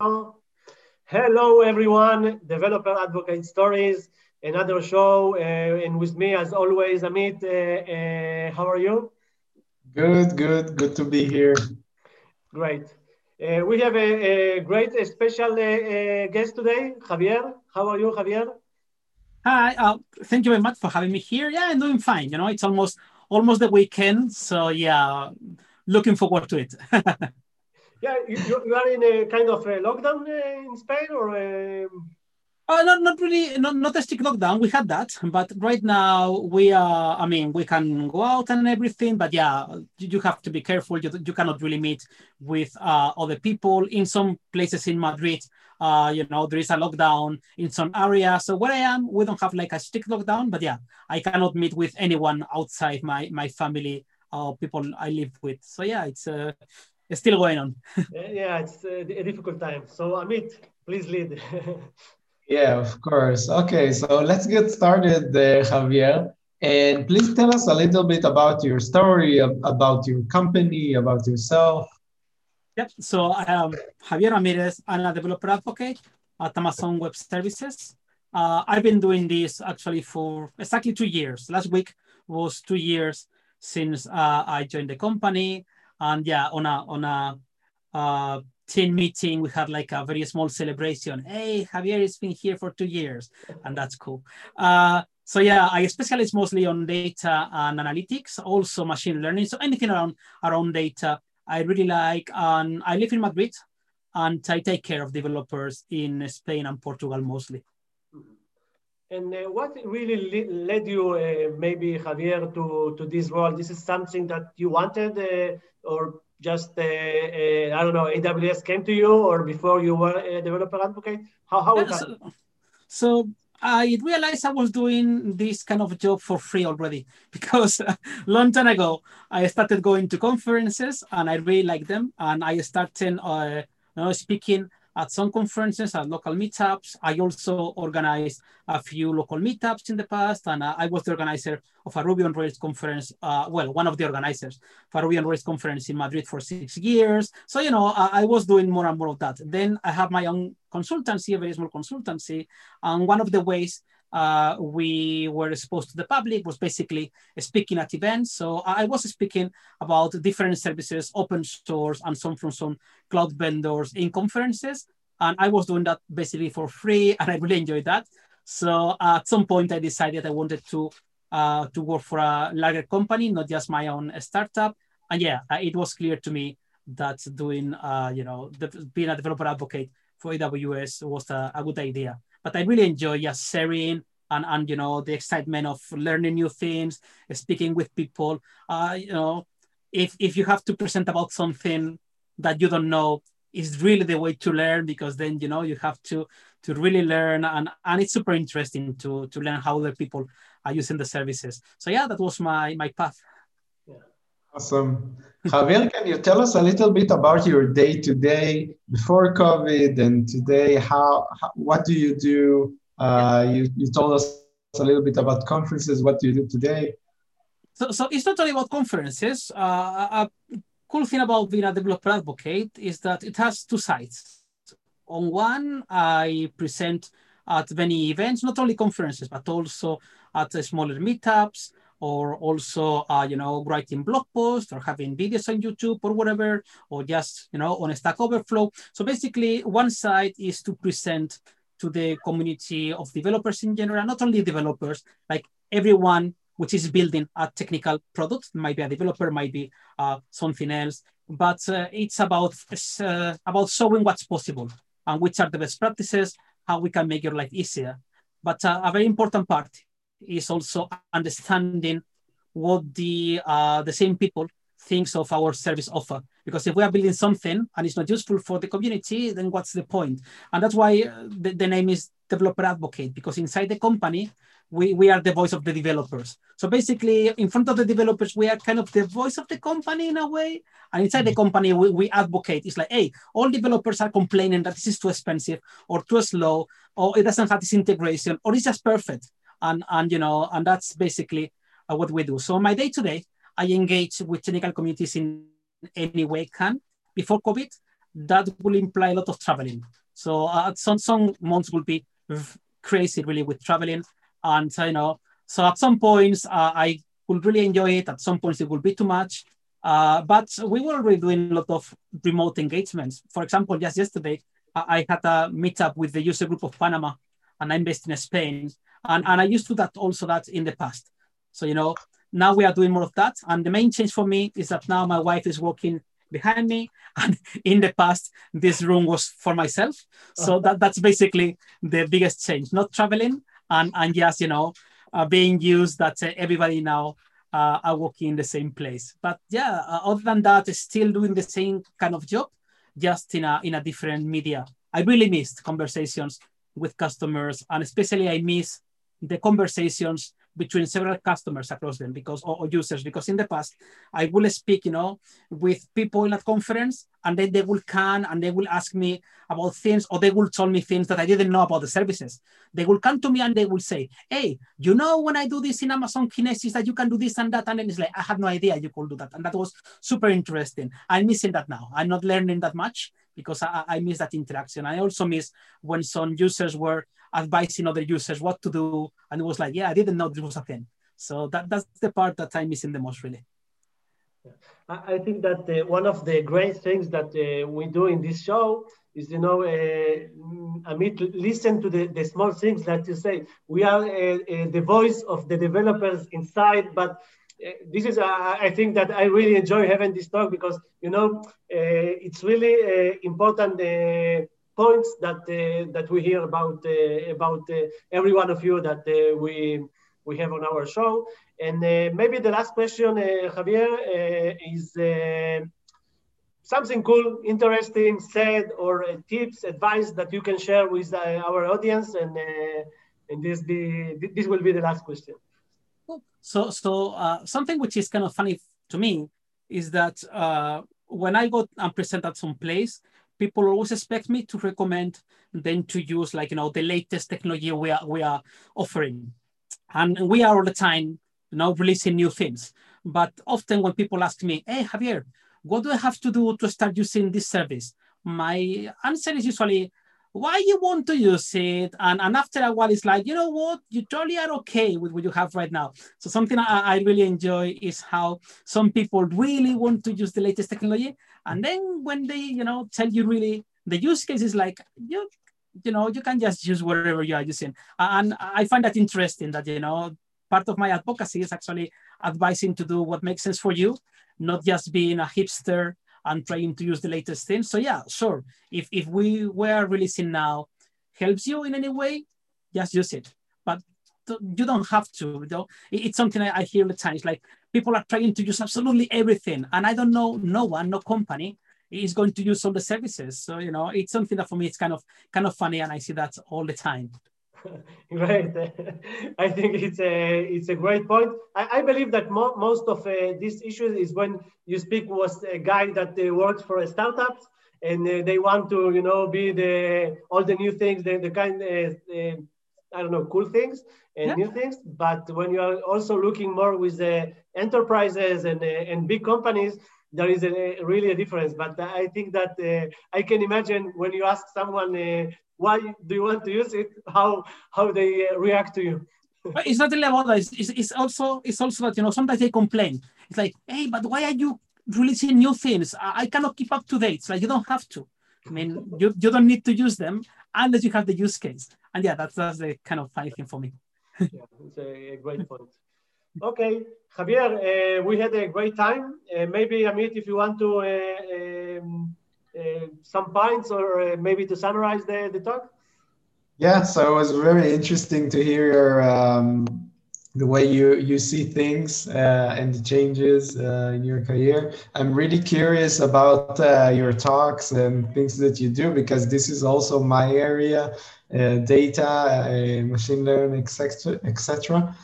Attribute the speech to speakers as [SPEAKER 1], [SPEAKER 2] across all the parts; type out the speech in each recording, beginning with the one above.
[SPEAKER 1] Hello, everyone. Developer Advocate Stories, another show. Uh, and with me, as always, Amit. Uh, uh, how are you?
[SPEAKER 2] Good, good. Good to be here.
[SPEAKER 1] Great. Uh, we have a, a great a special uh, uh, guest today, Javier. How are you, Javier?
[SPEAKER 3] Hi. thank you very much for having me here. Yeah, I'm doing fine. You know, it's almost almost the weekend, so yeah, looking forward to it.
[SPEAKER 1] yeah, you, you, are in a kind of a lockdown uh, in Spain, or? Um...
[SPEAKER 3] Uh, not, not really, not, not a strict lockdown. We had that, but right now we are. I mean, we can go out and everything, but yeah, you, have to be careful. You, you cannot really meet with uh, other people. In some places in Madrid, uh, you know, there is a lockdown in some areas. So where I am, we don't have like a strict lockdown, but yeah, I cannot meet with anyone outside my my family or people I live with. So yeah, it's uh, it's still going on.
[SPEAKER 1] yeah, it's a difficult time. So Amit, please lead.
[SPEAKER 2] yeah, of course. Okay, so let's get started, uh, Javier. And please tell us a little bit about your story, about your company, about yourself.
[SPEAKER 3] Yep. So I am Javier Ramirez. I'm a developer advocate at Amazon Web Services. Uh, I've been doing this actually for exactly two years. Last week was two years since uh, I joined the company. And yeah, on a on a uh, team meeting, we had like a very small celebration. Hey, Javier has been here for two years, and that's cool. Uh, so yeah, I specialize mostly on data and analytics, also machine learning. So anything around around data, I really like. And I live in Madrid, and I take care of developers in Spain and Portugal mostly.
[SPEAKER 1] And uh, what really led you, uh, maybe Javier, to, to this role? This is something that you wanted, uh, or just uh, uh, I don't know, AWS came to you, or before you were a developer advocate? How how yeah,
[SPEAKER 3] so, so, I realized I was doing this kind of job for free already because a long time ago I started going to conferences and I really liked them, and I started uh, you know, speaking at some conferences, at local meetups. I also organized a few local meetups in the past, and uh, I was the organizer of a Ruby on Rails conference. Uh, well, one of the organizers for Ruby on Rails conference in Madrid for six years. So, you know, I, I was doing more and more of that. Then I have my own consultancy, a very small consultancy. And one of the ways uh, we were exposed to the public was basically speaking at events. So I was speaking about different services, open source, and some from some cloud vendors in conferences. And I was doing that basically for free, and I really enjoyed that. So at some point, I decided I wanted to uh, to work for a larger company, not just my own startup. And yeah, uh, it was clear to me that doing, uh, you know, the, being a developer advocate for AWS was a, a good idea but I really enjoy just sharing and, and you know the excitement of learning new things, speaking with people. Uh, you know, if if you have to present about something that you don't know, is really the way to learn because then you know you have to to really learn and and it's super interesting to to learn how other people are using the services. So yeah, that was my my path.
[SPEAKER 2] Awesome. Javier, can you tell us a little bit about your day to day before COVID and today? How, how what do you do? Uh, you, you told us a little bit about conferences. What do you do today?
[SPEAKER 3] So, so it's not only about conferences. Uh, a cool thing about being a developer advocate is that it has two sides. On one, I present at many events, not only conferences, but also at smaller meetups or also, uh, you know, writing blog posts or having videos on YouTube or whatever, or just, you know, on Stack Overflow. So basically, one side is to present to the community of developers in general, not only developers, like everyone which is building a technical product, might be a developer, might be uh, something else, but uh, it's about uh, about showing what's possible and which are the best practices, how we can make your life easier. But uh, a very important part is also understanding what the uh, the same people thinks of our service offer. Because if we are building something and it's not useful for the community, then what's the point? And that's why uh, the, the name is developer advocate, because inside the company, we, we are the voice of the developers. So basically, in front of the developers, we are kind of the voice of the company in a way. And inside the mm-hmm. company, we, we advocate. It's like, hey, all developers are complaining that this is too expensive or too slow, or it doesn't have this integration, or it's just perfect and and you know and that's basically uh, what we do so my day to day i engage with technical communities in any way can before covid that will imply a lot of traveling. So uh, some some months will be crazy really with traveling, and you know, so at some points uh, I would really enjoy it. At some points it will be too much. Uh, but we were already doing a lot of remote engagements. For example, just yesterday, I had a meetup with the user group of Panama, and I'm based in Spain. And, and I used to do that also that in the past. So, you know, now we are doing more of that. And the main change for me is that now my wife is working behind me. And in the past, this room was for myself. So that, that's basically the biggest change, not traveling and, and just, you know, uh, being used that uh, everybody now uh, are working in the same place. But yeah, uh, other than that, still doing the same kind of job, just in a in a different media. I really missed conversations with customers, and especially I miss the conversations between several customers across them because or, or, users because in the past i will speak you know with people in a conference and then they will come and they will ask me about things or they will tell me things that i didn't know about the services. They will come to me and they will say hey you know when i do this in amazon kinesis that you can do this and that and then it's like i had no idea you could do that and that was super interesting. I'm missing that now. I'm not learning that much because I, I miss that interaction. I also miss when some users were advising other users what to do. And it was like, yeah, I didn't know this was a thing. So that, that's the part that I'm missing the most, really.
[SPEAKER 1] I think that uh, one of the great things that uh, we do in this show is, you know, uh, Amit, listen to the, the small things that you say. We are uh, uh, the voice of the developers inside, but this is, I think that I really enjoy having this talk because, you know, it's really important points that uh, that we hear about uh, about uh, every one of you that we we have on our show. And maybe the last question, Javier, is something cool, interesting, said, or uh, tips, advice that you can share with uh, our audience, and uh, and this be this will be the last question.
[SPEAKER 3] So so something which is kind of funny to me is that when I go and present at some place, people always expect me to recommend them to use like you know the latest technology we are we are offering. And we are all the time you know releasing new things. But often when people ask me hey javier what do i have to do to start using this service? My answer is usually why you want to use it? And, and after a while it's like you know what? You totally are okay with what you have right now. So something I, I really enjoy is how some people really want to use the latest technology and mm. then when they you know tell you really the use case is like you you know you can just use whatever you are using and i find that interesting that you know part of my advocacy is actually advising to do what makes sense for you not just being a hipster and trying to use the latest thing. So yeah, sure. If if we were releasing now helps you in any way, just use it. But you don't have to. Know? It's something I, I hear all the time. It's like people are trying to use absolutely everything, and I don't know no one, no company is going to use all the services. So you know, it's something that for me it's kind of kind of funny, and I see that all the time.
[SPEAKER 1] Great. I think it's a it's a great point. I, I believe that mo most of uh, these issues is when you speak was a guy that uh, works for a startup and uh, they want to you know be the all the new things the, the kind uh, uh, I don't know cool things and yeah. new things. But when you are also looking more with the enterprises and and big companies, there is a, really a difference. But I think that uh, I can imagine when you ask someone uh, why do you want to use it, how how they uh, react to you.
[SPEAKER 3] it's not only about that. It's, it's, it's, also it's also that you know sometimes they complain. It's like, hey, but why are you releasing new things? I, I cannot keep up to date. It's like you don't have to. I mean, you, you don't need to use them unless you have the use case. And yeah, that's that's the kind of funny thing for me.
[SPEAKER 1] yeah, it's a, a great point. Okay, Javier, uh, we had a great time. Uh, maybe Amit, if you want to uh, um, uh, some points or uh, maybe to summarize the, the talk?
[SPEAKER 2] Yeah, so it was very interesting to hear your, um, the way you, you see things uh, and the changes uh, in your career. I'm really curious about uh, your talks and things that you do because this is also my area, data, machine learning, etc. etc.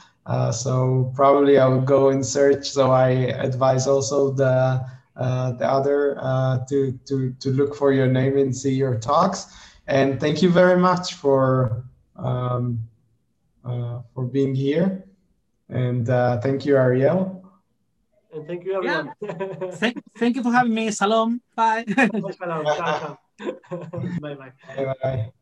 [SPEAKER 2] so probably I will go and search. So I advise also the uh, the other uh, to, to, to look for your name and see your talks. And thank you very much for, um, uh, for being here. And thank you, Ariel.
[SPEAKER 1] And thank you, everyone.
[SPEAKER 3] Yeah. thank, thank you for having me. Salam. Bye.
[SPEAKER 1] Shalom. Ciao, ciao. bye bye.
[SPEAKER 2] Bye bye.